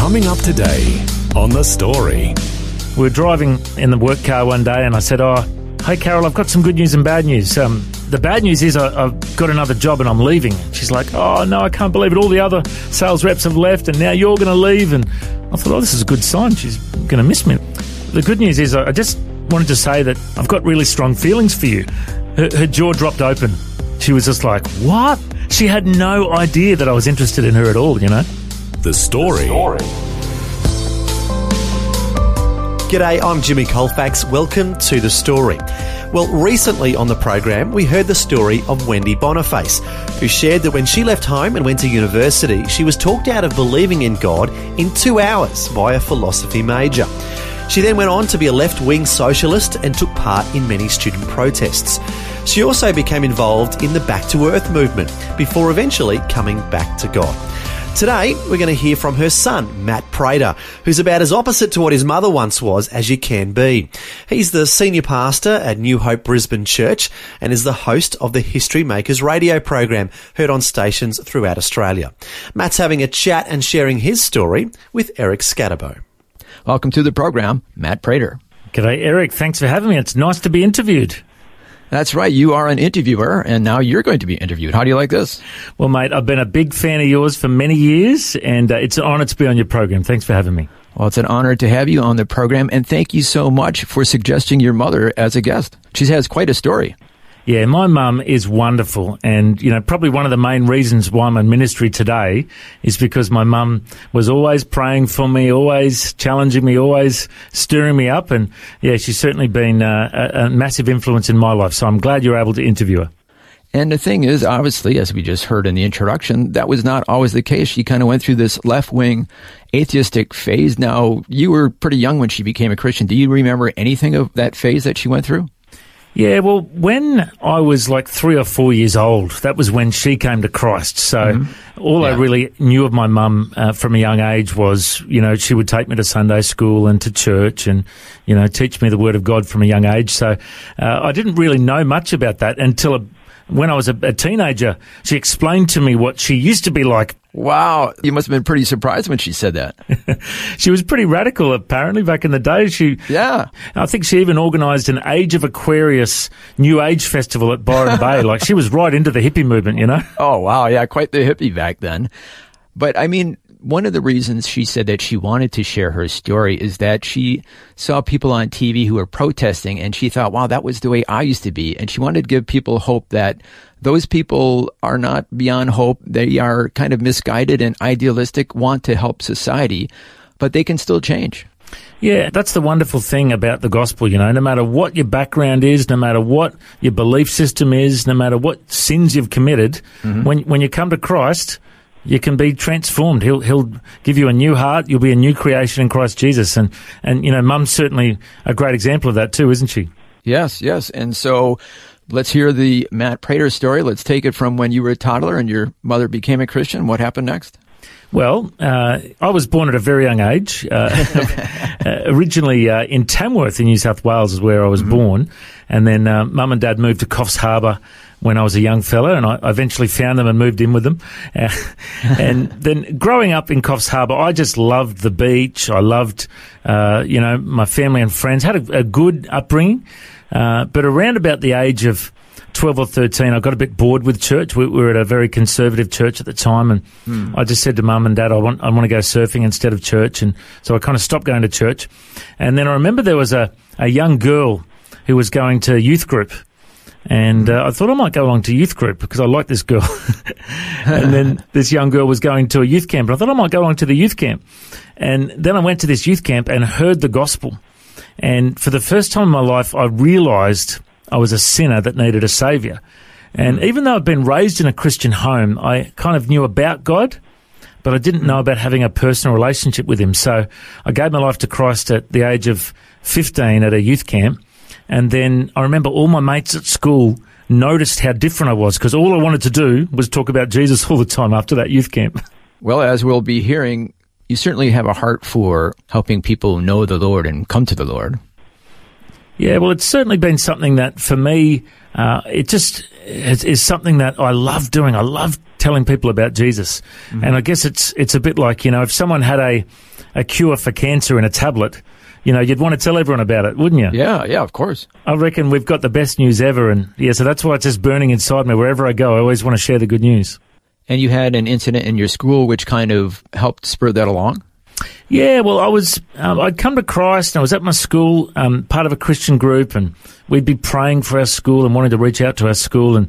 Coming up today on The Story. We were driving in the work car one day, and I said, "Oh, hey Carol, I've got some good news and bad news. Um, the bad news is I, I've got another job and I'm leaving." She's like, "Oh no, I can't believe it! All the other sales reps have left, and now you're going to leave." And I thought, "Oh, this is a good sign. She's going to miss me." The good news is, I just wanted to say that I've got really strong feelings for you. Her, her jaw dropped open. She was just like, "What?" She had no idea that I was interested in her at all. You know. The Story. G'day, I'm Jimmy Colfax. Welcome to The Story. Well, recently on the program, we heard the story of Wendy Boniface, who shared that when she left home and went to university, she was talked out of believing in God in two hours by a philosophy major. She then went on to be a left wing socialist and took part in many student protests. She also became involved in the Back to Earth movement before eventually coming back to God. Today, we're going to hear from her son, Matt Prater, who's about as opposite to what his mother once was as you can be. He's the senior pastor at New Hope Brisbane Church and is the host of the History Makers radio program, heard on stations throughout Australia. Matt's having a chat and sharing his story with Eric Skattebo. Welcome to the program, Matt Prater. G'day, Eric. Thanks for having me. It's nice to be interviewed. That's right. You are an interviewer, and now you're going to be interviewed. How do you like this? Well, mate, I've been a big fan of yours for many years, and uh, it's an honour to be on your program. Thanks for having me. Well, it's an honor to have you on the program, and thank you so much for suggesting your mother as a guest. She has quite a story. Yeah, my mum is wonderful. And, you know, probably one of the main reasons why I'm in ministry today is because my mum was always praying for me, always challenging me, always stirring me up. And, yeah, she's certainly been uh, a, a massive influence in my life. So I'm glad you're able to interview her. And the thing is, obviously, as we just heard in the introduction, that was not always the case. She kind of went through this left wing atheistic phase. Now, you were pretty young when she became a Christian. Do you remember anything of that phase that she went through? Yeah, well, when I was like three or four years old, that was when she came to Christ. So mm-hmm. all yeah. I really knew of my mum uh, from a young age was, you know, she would take me to Sunday school and to church and, you know, teach me the Word of God from a young age. So uh, I didn't really know much about that until a, when I was a, a teenager. She explained to me what she used to be like Wow, you must have been pretty surprised when she said that. she was pretty radical, apparently, back in the day. She, yeah, I think she even organised an Age of Aquarius New Age festival at Byron Bay. Like she was right into the hippie movement, you know. Oh wow, yeah, quite the hippie back then. But I mean, one of the reasons she said that she wanted to share her story is that she saw people on TV who were protesting and she thought, wow, that was the way I used to be. And she wanted to give people hope that those people are not beyond hope. They are kind of misguided and idealistic, want to help society, but they can still change. Yeah, that's the wonderful thing about the gospel, you know, no matter what your background is, no matter what your belief system is, no matter what sins you've committed, mm-hmm. when, when you come to Christ, you can be transformed. He'll he'll give you a new heart. You'll be a new creation in Christ Jesus. And and you know, Mum's certainly a great example of that too, isn't she? Yes, yes. And so let's hear the Matt Prater story. Let's take it from when you were a toddler and your mother became a Christian. What happened next? Well, uh, I was born at a very young age. Uh, uh, originally uh, in Tamworth in New South Wales is where I was mm-hmm. born, and then uh, mum and dad moved to Coffs Harbour when I was a young fella, and I eventually found them and moved in with them. Uh, and then growing up in Coffs Harbour, I just loved the beach. I loved, uh, you know, my family and friends. Had a, a good upbringing, uh, but around about the age of 12 or 13, I got a bit bored with church. We, we were at a very conservative church at the time, and mm. I just said to mum and dad, I want, I want to go surfing instead of church. And so I kind of stopped going to church. And then I remember there was a, a young girl who was going to youth group and uh, I thought I might go along to youth group because I like this girl. and then this young girl was going to a youth camp, and I thought I might go along to the youth camp. And then I went to this youth camp and heard the gospel. And for the first time in my life, I realized I was a sinner that needed a savior. And mm. even though I'd been raised in a Christian home, I kind of knew about God, but I didn't know about having a personal relationship with Him. So I gave my life to Christ at the age of 15 at a youth camp. And then I remember all my mates at school noticed how different I was because all I wanted to do was talk about Jesus all the time after that youth camp. Well, as we'll be hearing, you certainly have a heart for helping people know the Lord and come to the Lord. Yeah, well, it's certainly been something that for me, uh, it just is, is, something that I love doing. I love telling people about Jesus, mm-hmm. and I guess it's it's a bit like you know if someone had a a cure for cancer in a tablet, you know, you'd want to tell everyone about it, wouldn't you? Yeah, yeah, of course. I reckon we've got the best news ever, and yeah, so that's why it's just burning inside me. Wherever I go, I always want to share the good news. And you had an incident in your school which kind of helped spur that along. Yeah, well, I was um, I'd come to Christ, and I was at my school, um, part of a Christian group, and we'd be praying for our school and wanting to reach out to our school, and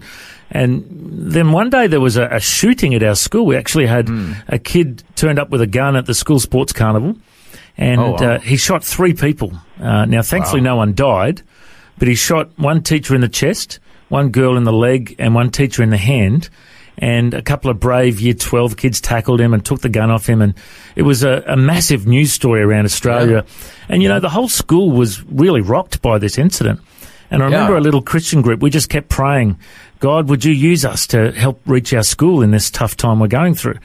and then one day there was a, a shooting at our school. We actually had mm. a kid turned up with a gun at the school sports carnival, and oh, wow. uh, he shot three people. Uh, now, thankfully, wow. no one died, but he shot one teacher in the chest, one girl in the leg, and one teacher in the hand and a couple of brave year 12 kids tackled him and took the gun off him. And it was a, a massive news story around Australia. Yeah. And, you know, the whole school was really rocked by this incident. And I remember yeah. a little Christian group, we just kept praying, God, would you use us to help reach our school in this tough time we're going through?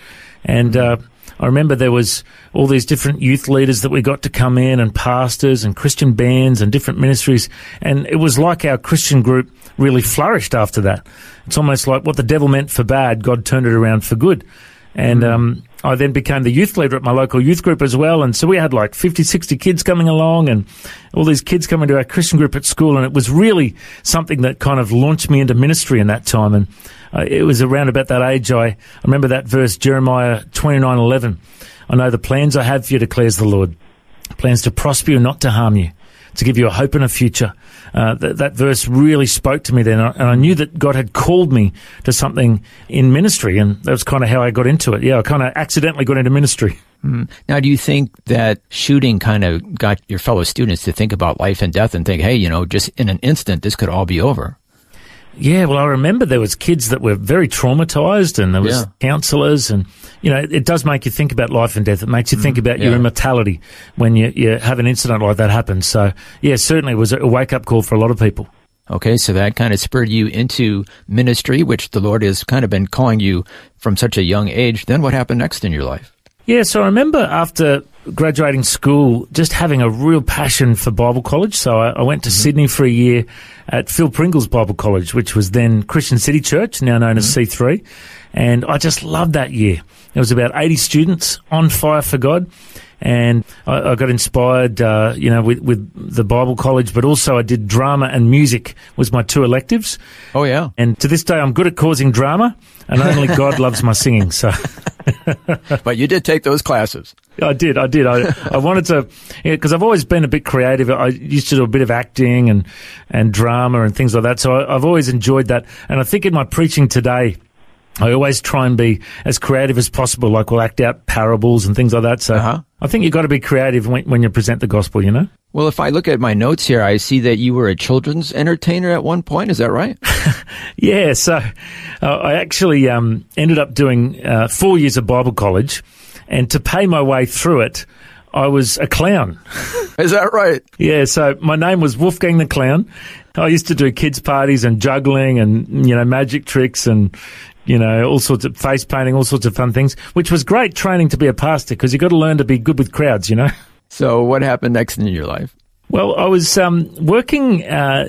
And, uh, I remember there was all these different youth leaders that we got to come in and pastors and Christian bands and different ministries. And it was like our Christian group really flourished after that. It's almost like what the devil meant for bad, God turned it around for good. And mm. um, I then became the youth leader at my local youth group as well. And so we had like 50, 60 kids coming along and all these kids coming to our Christian group at school. And it was really something that kind of launched me into ministry in that time. And uh, it was around about that age. I, remember that verse, Jeremiah 29 11. I know the plans I have for you, declares the Lord. Plans to prosper you, not to harm you, to give you a hope and a future. Uh, th- that verse really spoke to me then, and I knew that God had called me to something in ministry, and that was kind of how I got into it. Yeah, I kind of accidentally got into ministry. Mm. Now, do you think that shooting kind of got your fellow students to think about life and death and think, hey, you know, just in an instant, this could all be over? Yeah, well, I remember there was kids that were very traumatized, and there was yeah. counsellors, and you know, it does make you think about life and death. It makes you think mm, about yeah. your immortality when you, you have an incident like that happen. So, yeah, certainly it was a wake up call for a lot of people. Okay, so that kind of spurred you into ministry, which the Lord has kind of been calling you from such a young age. Then what happened next in your life? Yeah, so I remember after graduating school, just having a real passion for Bible college. So I, I went to mm-hmm. Sydney for a year at Phil Pringle's Bible College, which was then Christian City Church, now known mm-hmm. as C3. And I just loved that year. There was about 80 students on fire for God. And I, I got inspired, uh, you know, with, with the Bible college, but also I did drama and music was my two electives. Oh, yeah. And to this day, I'm good at causing drama and only God loves my singing. So, but you did take those classes. I did. I did. I, I wanted to, because I've always been a bit creative. I used to do a bit of acting and, and drama and things like that. So I, I've always enjoyed that. And I think in my preaching today, I always try and be as creative as possible. Like we'll act out parables and things like that. So uh-huh. I think you've got to be creative when, when, you present the gospel, you know? Well, if I look at my notes here, I see that you were a children's entertainer at one point. Is that right? yeah. So uh, I actually um, ended up doing uh, four years of Bible college. And to pay my way through it, I was a clown. Is that right? yeah. So my name was Wolfgang the Clown. I used to do kids' parties and juggling and, you know, magic tricks and, you know, all sorts of face painting, all sorts of fun things, which was great training to be a pastor because you've got to learn to be good with crowds, you know? So, what happened next in your life? Well, I was um, working uh,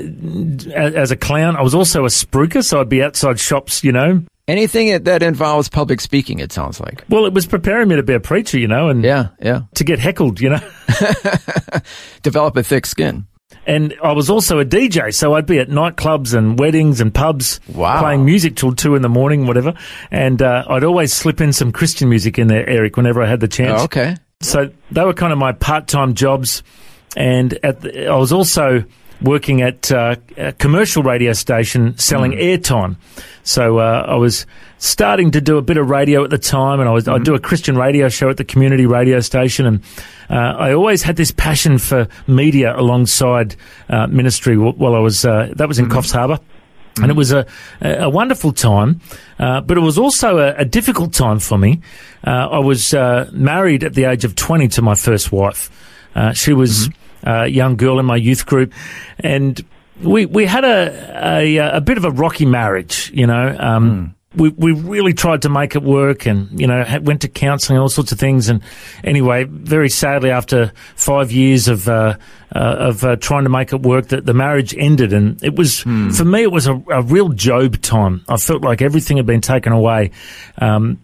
as a clown. I was also a spruiker, so I'd be outside shops, you know. Anything that involves public speaking, it sounds like. Well, it was preparing me to be a preacher, you know, and yeah, yeah, to get heckled, you know. Develop a thick skin. And I was also a DJ, so I'd be at nightclubs and weddings and pubs wow. playing music till two in the morning, whatever. And uh, I'd always slip in some Christian music in there, Eric, whenever I had the chance. Oh, okay. So they were kind of my part-time jobs, and the, I was also working at uh, a commercial radio station selling mm. airtime. So uh, I was starting to do a bit of radio at the time, and I was mm-hmm. I'd do a Christian radio show at the community radio station, and uh, I always had this passion for media alongside uh, ministry. While I was uh, that was in mm-hmm. Coffs Harbour. And it was a, a wonderful time, uh, but it was also a, a difficult time for me. Uh, I was uh, married at the age of 20 to my first wife. Uh, she was a young girl in my youth group, and we we had a a, a bit of a rocky marriage. You know, um, we we really tried to make it work, and you know, had- went to counselling, and all sorts of things. And anyway, very sadly, after five years of uh, uh, of uh, trying to make it work, that the marriage ended, and it was for me, it was a, a real Job time. I felt like everything had been taken away. Um,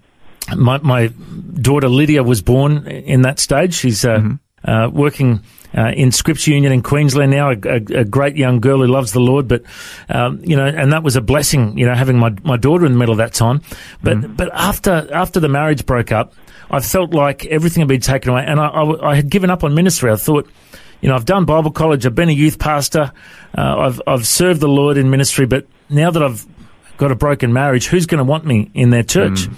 my, my daughter Lydia was born in that stage. She's uh, uh, working uh, in Scripture Union in Queensland now. A, a, a great young girl who loves the Lord, but um, you know, and that was a blessing. You know, having my my daughter in the middle of that time. But but after after the marriage broke up, I felt like everything had been taken away, and I, I, I had given up on ministry. I thought. You know, I've done Bible college. I've been a youth pastor. Uh, I've I've served the Lord in ministry. But now that I've got a broken marriage, who's going to want me in their church?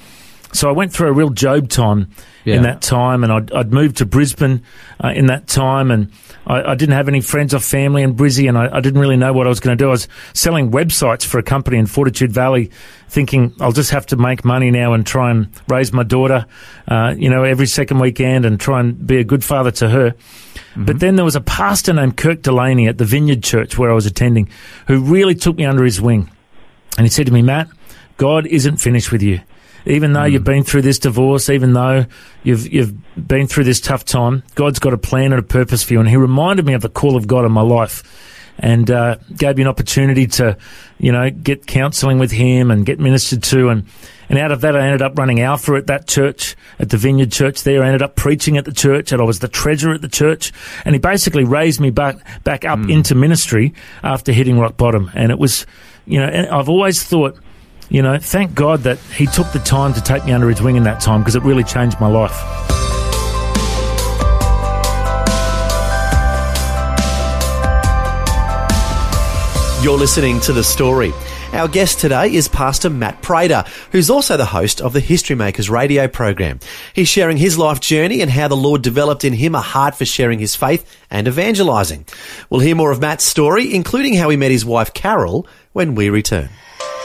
So I went through a real Job time Yeah. in that time, and I'd, I'd moved to Brisbane uh, in that time, and I, I didn't have any friends or family in Brizzy, and I, I didn't really know what I was going to do. I was selling websites for a company in Fortitude Valley, thinking I'll just have to make money now and try and raise my daughter, uh, you know, every second weekend and try and be a good father to her. But then there was a pastor named Kirk Delaney at the Vineyard Church where I was attending, who really took me under his wing. And he said to me, Matt, God isn't finished with you. Even though you've been through this divorce, even though you've you've been through this tough time, God's got a plan and a purpose for you. And he reminded me of the call of God in my life, and uh, gave me an opportunity to, you know, get counselling with him and get ministered to. And and out of that, I ended up running Alpha at that church, at the Vineyard Church. There, I ended up preaching at the church, and I was the treasurer at the church. And he basically raised me back back up into ministry after hitting rock bottom. And it was, you know, and I've always thought. You know, thank God that he took the time to take me under his wing in that time because it really changed my life. You're listening to The Story. Our guest today is Pastor Matt Prater, who's also the host of the History Makers radio program. He's sharing his life journey and how the Lord developed in him a heart for sharing his faith and evangelizing. We'll hear more of Matt's story, including how he met his wife Carol, when we return.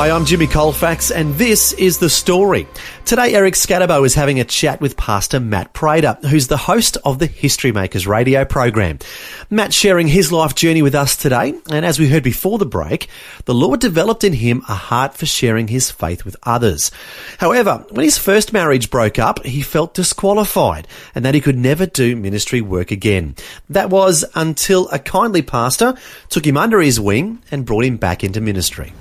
Hi, I'm Jimmy Colfax, and this is The Story. Today, Eric Skattebo is having a chat with Pastor Matt Prater, who's the host of the History Makers radio program. Matt sharing his life journey with us today, and as we heard before the break, the Lord developed in him a heart for sharing his faith with others. However, when his first marriage broke up, he felt disqualified and that he could never do ministry work again. That was until a kindly pastor took him under his wing and brought him back into ministry.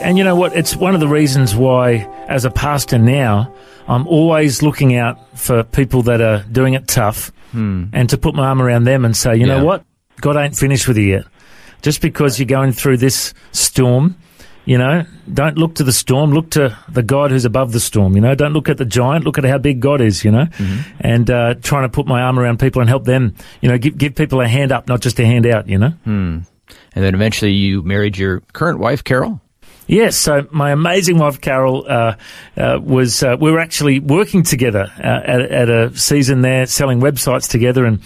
And you know what? It's one of the reasons why, as a pastor now, I'm always looking out for people that are doing it tough hmm. and to put my arm around them and say, you Yeah. know what? God ain't finished with you yet. Just because you're going through this storm, you know, don't look to the storm, look to the God who's above the storm, you know, don't look at the giant, look at how big God is, you know, mm-hmm. and uh, trying to put my arm around people and help them, you know, give, give people a hand up, not just a hand out, you know. Hmm. And then eventually you married your current wife, Carol. Yes, so my amazing wife Carol uh, uh, was. Uh, we were actually working together uh, at, at a season there, selling websites together, and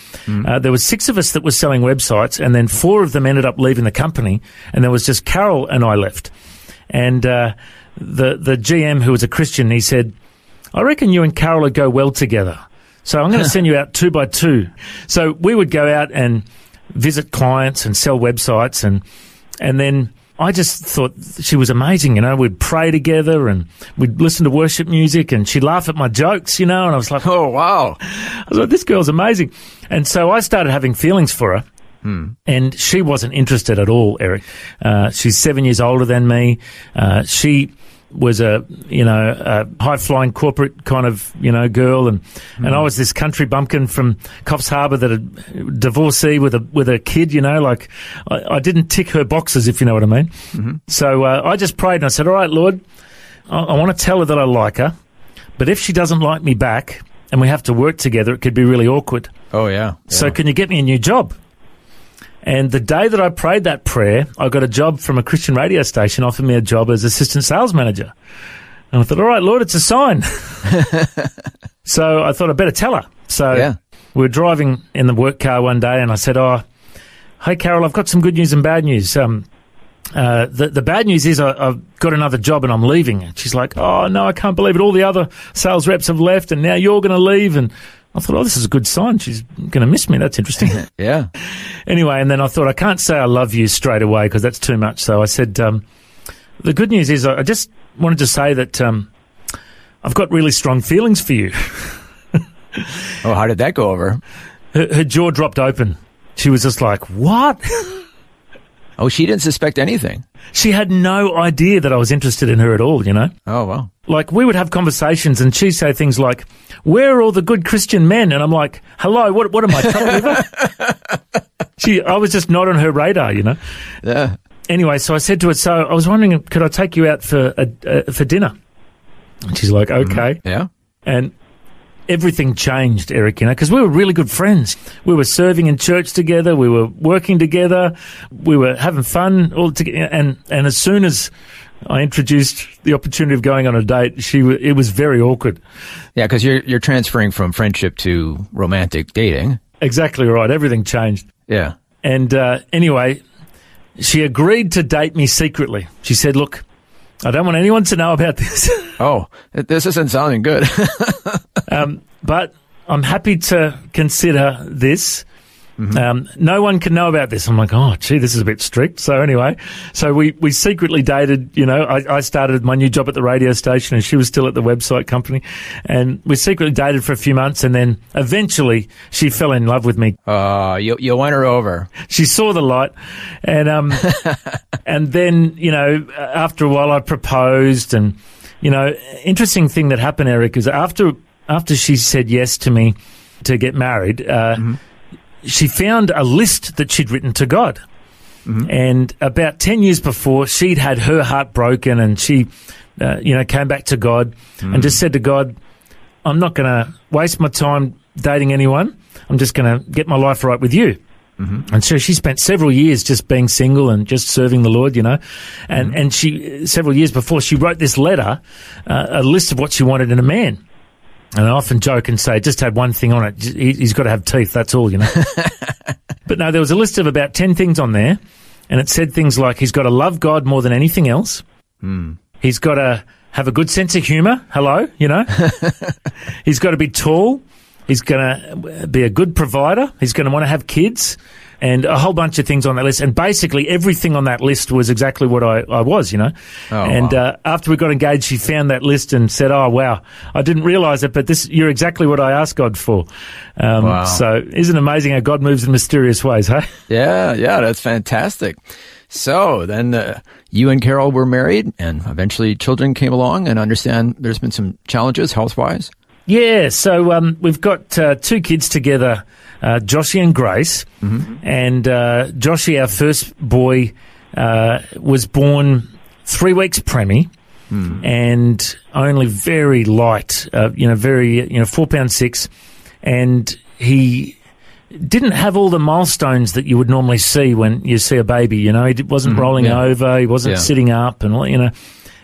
uh, there was six of us that were selling websites, and then four of them ended up leaving the company, and there was just Carol and I left. And uh, the the GM, who was a Christian, he said, "I reckon you and Carol would go well together." So I'm going to send you out two by two. So we would go out and visit clients and sell websites, and and then I just thought she was amazing. You know, we'd pray together and we'd listen to worship music, and she'd laugh at my jokes. You know, and I was like, Oh, wow. I was like, this girl's amazing. And so I started having feelings for her. And she wasn't interested at all, Eric. Uh, she's seven years older than me. Uh, she was a, you know, a high flying corporate kind of, you know, girl. And, and I was this country bumpkin from Coffs Harbour that had a divorcee with a, with a kid, you know, like I, I didn't tick her boxes, if you know what I mean. So, uh, I just prayed and I said, all right, Lord, I, I want to tell her that I like her, but if she doesn't like me back and we have to work together, it could be really awkward. Oh yeah. So can you get me a new job? And the day that I prayed that prayer, I got a job from a Christian radio station, offered me a job as assistant sales manager. And I thought, all right, Lord, it's a sign. so I thought I'd better tell her. So Yeah. we were driving in the work car one day, and I said, "Oh, hey Carol, I've got some good news and bad news. Um, uh, the the bad news is I, I've got another job and I'm leaving." And she's like, "Oh no, I can't believe it! All the other sales reps have left, and now you're going to leave." And I thought, "Oh, this is a good sign. She's going to miss me. That's interesting." yeah. anyway, and then I thought I can't say I love you straight away because that's too much. So I said, um, "The good news is I I just wanted to say that." Um, I've got really strong feelings for you. Oh, how did that go over? Her, her jaw dropped open. She was just like, "What?" Oh, she didn't suspect anything. She had no idea that I was interested in her at all, you know? Oh well. Like, we would have conversations and she'd say things like, Where are all the good Christian men? And I'm like, Hello, what, what am I, liver? she, I was just not on her radar, you know? Yeah. Anyway, so I said to her, So I was wondering, could I take you out for, a, uh, for dinner? And she's like, Okay. Yeah. And everything changed, Eric, you know, because we were really good friends. We were serving in church together. We were working together. We were having fun all together. And, and as soon as I introduced the opportunity of going on a date, she w- it was very awkward. Yeah, because you're you're transferring from friendship to romantic dating. Exactly right. Everything changed. Yeah. And uh, anyway, she agreed to date me secretly. She said, Look, I don't want anyone to know about this. Oh, this isn't sounding good. Um, but I'm happy to consider this. Um, no one can know about this. I'm like, oh, gee, this is a bit strict. So anyway, so we, we secretly dated, you know, I, I started my new job at the radio station and she was still at the website company and we secretly dated for a few months and then eventually she fell in love with me. uh, you you won her over. She saw the light and, um, and then, you know, after a while I proposed and, you know, interesting thing that happened, Eric, is after, after she said yes to me to get married, uh, she found a list that she'd written to God. And about 10 years before, she'd had her heart broken and she, uh, you know, came back to God and just said to God, I'm not going to waste my time dating anyone. I'm just going to get my life right with you. And so she spent several years just being single and just serving the Lord, you know. And, and she, several years before, she wrote this letter, uh, a list of what she wanted in a man. And I often joke and say, just had one thing on it. He- He's got to have teeth. That's all, you know. but no, there was a list of about 10 things on there. And it said things like he's got to love God more than anything else. Hmm. He's got to have a good sense of humor. Hello, you know. he's got to be tall. He's going to be a good provider. He's going to want to have kids and a whole bunch of things on that list. And basically everything on that list was exactly what I, I was, you know. Oh, and wow. uh, after we got engaged, she found that list and said, "Oh wow, I didn't realize it, but this you're exactly what I asked God for." Um, Wow. So isn't it amazing how God moves in mysterious ways, hey? Yeah, yeah, that's fantastic. So then uh, you and Carol were married, and eventually children came along. And I understand there's been some challenges health wise. Yeah, so um, we've got uh, two kids together, uh, Joshy and Grace. And uh, Joshy, our first boy, uh, was born three weeks preemie and only very light, uh, you know, very, you know, four pound six. And he didn't have all the milestones that you would normally see when you see a baby. You know, he wasn't rolling yeah. over, he wasn't Yeah. sitting up, and all, you know,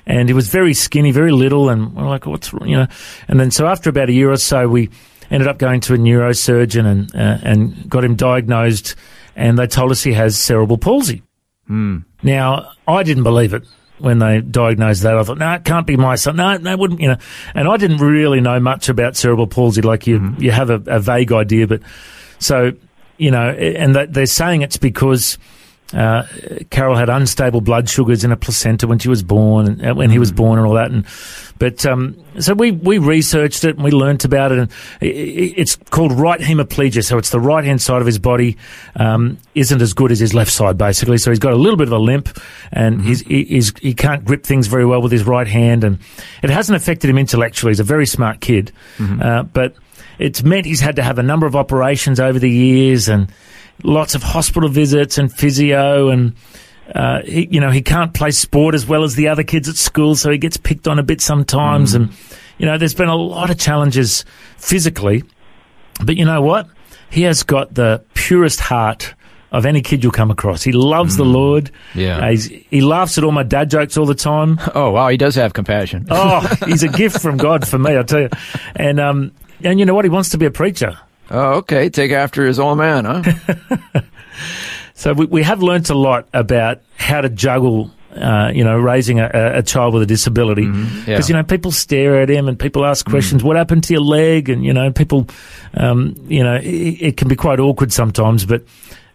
and he was very skinny, very little, and we're like, what's you know? And then so after about a year or so, we ended up going to a neurosurgeon and uh, and got him diagnosed, and they told us he has cerebral palsy. Now, I didn't believe it when they diagnosed that. I thought, no, it can't be my son. No, it wouldn't, you know. And I didn't really know much about cerebral palsy. Like you, you have a, a vague idea, but so, you know, and that they're saying it's because, uh, Carol had unstable blood sugars in a placenta when she was born and uh, when he was born and all that. And, but, um, so we, we researched it and we learnt about it and it's called right hemiplegia. So it's the right hand side of his body, um, isn't as good as his left side basically. So he's got a little bit of a limp and he's, he- he's, he can't grip things very well with his right hand and it hasn't affected him intellectually. He's a very smart kid. Uh, but it's meant he's had to have a number of operations over the years and lots of hospital visits and physio and uh, he, you know, he can't play sport as well as the other kids at school, so he gets picked on a bit sometimes. And, you know, there's been a lot of challenges physically. But you know what? He has got the purest heart of any kid you'll come across. He loves the Lord. Yeah. Uh, he's, he laughs at all my dad jokes all the time. Oh, wow. He does have compassion. Oh, he's a gift from God for me, I tell you. And, um, and you know what? He wants to be a preacher. Oh, okay. Take after his old man, huh? So we, we have learnt a lot about how to juggle, uh, you know, raising a, a- child with a disability. Because, Mm-hmm. Yeah. you know, people stare at him and people ask questions, what happened to your leg? And, you know, people, um, you know, it, it can be quite awkward sometimes, but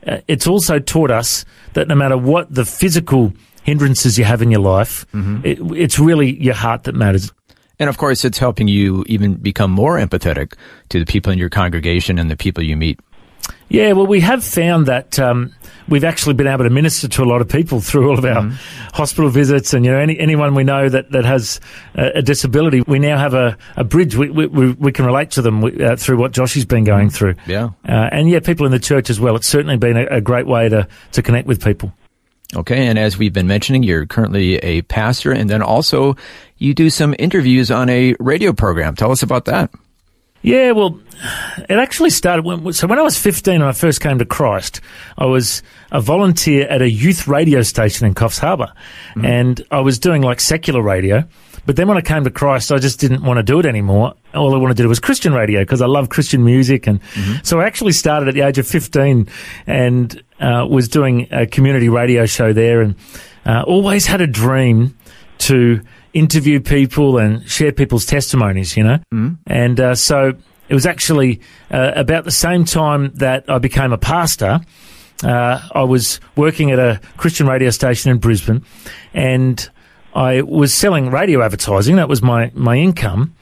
uh, it's also taught us that no matter what the physical hindrances you have in your life, Mm-hmm. it, it's really your heart that matters. And of course, it's helping you even become more empathetic to the people in your congregation and the people you meet. Yeah, well, we have found that um, we've actually been able to minister to a lot of people through all of our hospital visits, and you know, any, anyone we know that, that has a, a disability, we now have a, a bridge. We, we, we, we can relate to them uh, through what Joshy's been going through. Yeah. Uh, and yeah, people in the church as well. It's certainly been a, a great way to, to connect with people. Okay. And as we've been mentioning, you're currently a pastor and then also you do some interviews on a radio program. Tell us about that. Yeah, well, it actually started when, so when I was 15 and I first came to Christ, I was a volunteer at a youth radio station in Coffs Harbour mm-hmm. and I was doing like secular radio. But then when I came to Christ, I just didn't want to do it anymore. All I wanted to do was Christian radio because I love Christian music. And so I actually started at the age of 15 and uh, was doing a community radio show there and uh, always had a dream to interview people and share people's testimonies, you know? Mm. And uh, so it was actually uh, about the same time that I became a pastor. Uh, I was working at a Christian radio station in Brisbane and I was selling radio advertising. That was my, my income.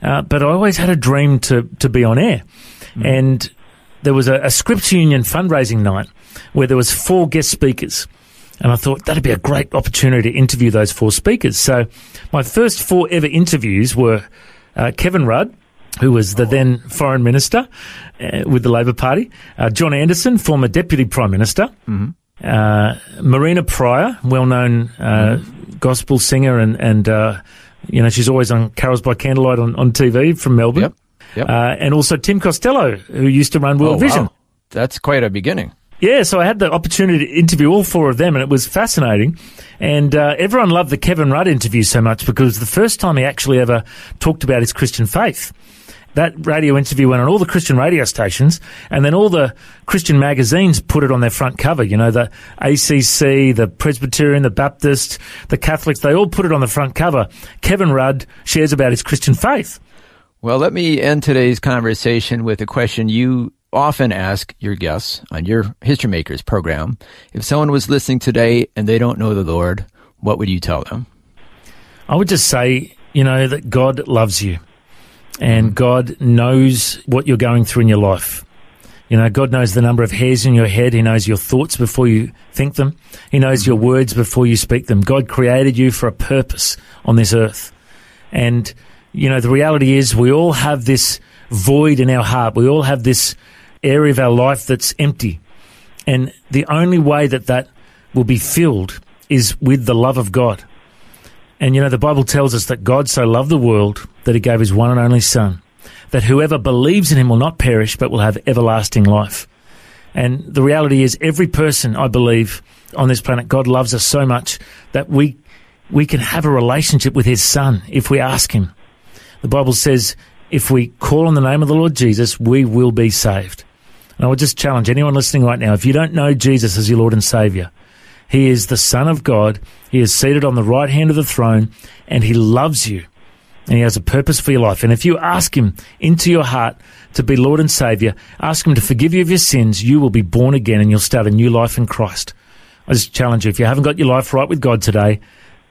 Uh, but I always had a dream to, to be on air. And there was a, a Scripture Union fundraising night where there was four guest speakers. And I thought that'd be a great opportunity to interview those four speakers. So my first four ever interviews were uh, Kevin Rudd, who was the then foreign minister uh, with the Labor Party, uh, John Anderson, former deputy prime minister, uh, Marina Prior, well-known uh, gospel singer, and and uh, you know she's always on Carols by Candlelight on, on TV from Melbourne, Yep. Yep. Uh, and also Tim Costello, who used to run World Oh, Vision. wow. That's quite a beginning. Yeah, so I had the opportunity to interview all four of them, and it was fascinating. And uh, everyone loved the Kevin Rudd interview so much because it was the first time he actually ever talked about his Christian faith. That radio interview went on all the Christian radio stations, and then all the Christian magazines put it on their front cover. You know, the ACC, the Presbyterian, the Baptist, the Catholics, they all put it on the front cover. Kevin Rudd shares about his Christian faith. Well, let me end today's conversation with a question you often ask your guests on your History Makers program. If someone was listening today and they don't know the Lord, what would you tell them? I would just say, you know, that God loves you and mm-hmm. God knows what you're going through in your life. You know, God knows the number of hairs in your head. He knows your thoughts before you think them. He knows your mm-hmm. words before you speak them. God created you for a purpose on this earth. And, you know, the reality is we all have this void in our heart. We all have this area of our life that's empty. And the only way that that will be filled is with the love of God. And you know, the Bible tells us that God so loved the world that he gave his one and only Son, that whoever believes in him will not perish but will have everlasting life. And the reality is, every person, I believe, on this planet, God loves us so much that we, we can have a relationship with his Son if we ask him. The Bible says, if we call on the name of the Lord Jesus, we will be saved. And I would just challenge anyone listening right now, if you don't know Jesus as your Lord and Savior, he is the Son of God. He is seated on the right hand of the throne and he loves you and he has a purpose for your life. And if you ask him into your heart to be Lord and Savior, ask him to forgive you of your sins, you will be born again and you'll start a new life in Christ. I just challenge you, if you haven't got your life right with God today,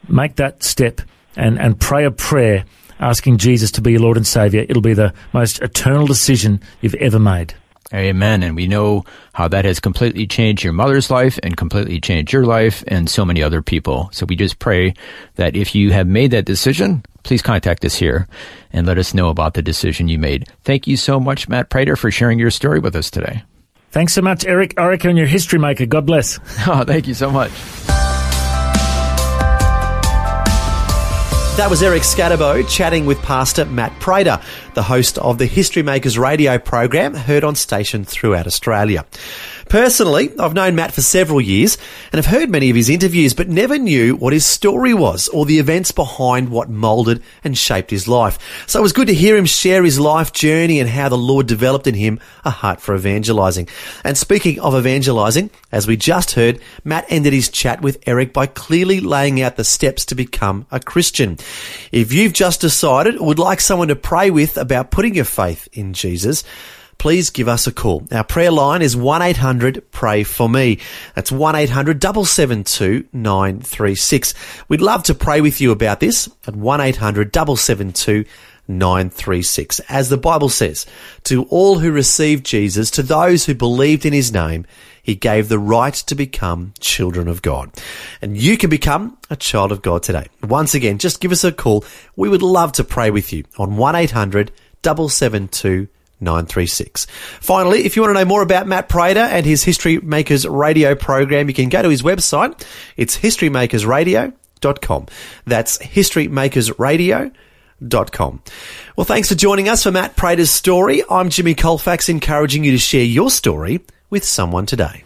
make that step and, and pray a prayer asking Jesus to be your Lord and Savior. It'll be the most eternal decision you've ever made. Amen. And we know how that has completely changed your mother's life and completely changed your life and so many other people. So we just pray that if you have made that decision, please contact us here and let us know about the decision you made. Thank you so much, Matt Prater, for sharing your story with us today. Thanks so much, Eric Orica, and your history maker. God bless. Oh, thank you so much. That was Eric Skattebo chatting with Pastor Matt Prater, the host of the History Makers radio program heard on station throughout Australia. Personally, I've known Matt for several years and have heard many of his interviews, but never knew what his story was or the events behind what moulded and shaped his life. So it was good to hear him share his life journey and how the Lord developed in him a heart for evangelizing. And speaking of evangelizing, as we just heard, Matt ended his chat with Eric by clearly laying out the steps to become a Christian. If you've just decided or would like someone to pray with about putting your faith in Jesus, please give us a call. Our prayer line is 1-800 pray for me. That's 1-800-772-936. We'd love to pray with you about this at 1-800-772 936. As the Bible says, to all who received Jesus, to those who believed in his name, he gave the right to become children of God. And you can become a child of God today. Once again, just give us a call. We would love to pray with you on 1-800 772 936. Finally, if you want to know more about Matt Prater and his History Makers radio program, you can go to his website. It's historymakersradio.com. That's historymakersradio.com. Well, thanks for joining us for Matt Prater's story. I'm Jimmy Colfax, encouraging you to share your story with someone today.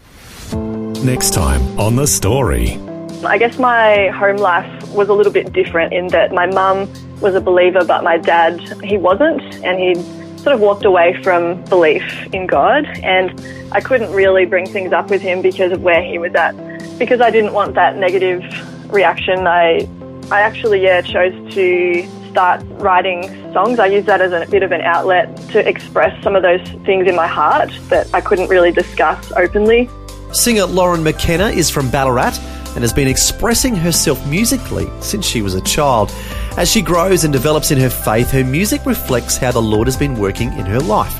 Next time on The Story. I guess my home life was a little bit different in that my mum was a believer, but my dad, he wasn't, and he sort of walked away from belief in God. And I couldn't really bring things up with him because of where he was at. Because I didn't want that negative reaction, I, I actually, yeah, chose to start writing songs. I used that as a bit of an outlet to express some of those things in my heart that I couldn't really discuss openly. Singer Lauren McKenna is from Ballarat and has been expressing herself musically since she was a child. As she grows and develops in her faith, her music reflects how the Lord has been working in her life.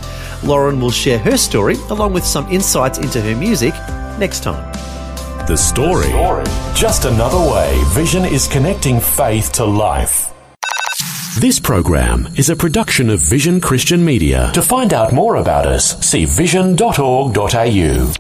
Lauren will share her story along with some insights into her music next time. The story. Just another way Vision is connecting faith to life. This program is a production of Vision Christian Media. To find out more about us, see vision.org.au.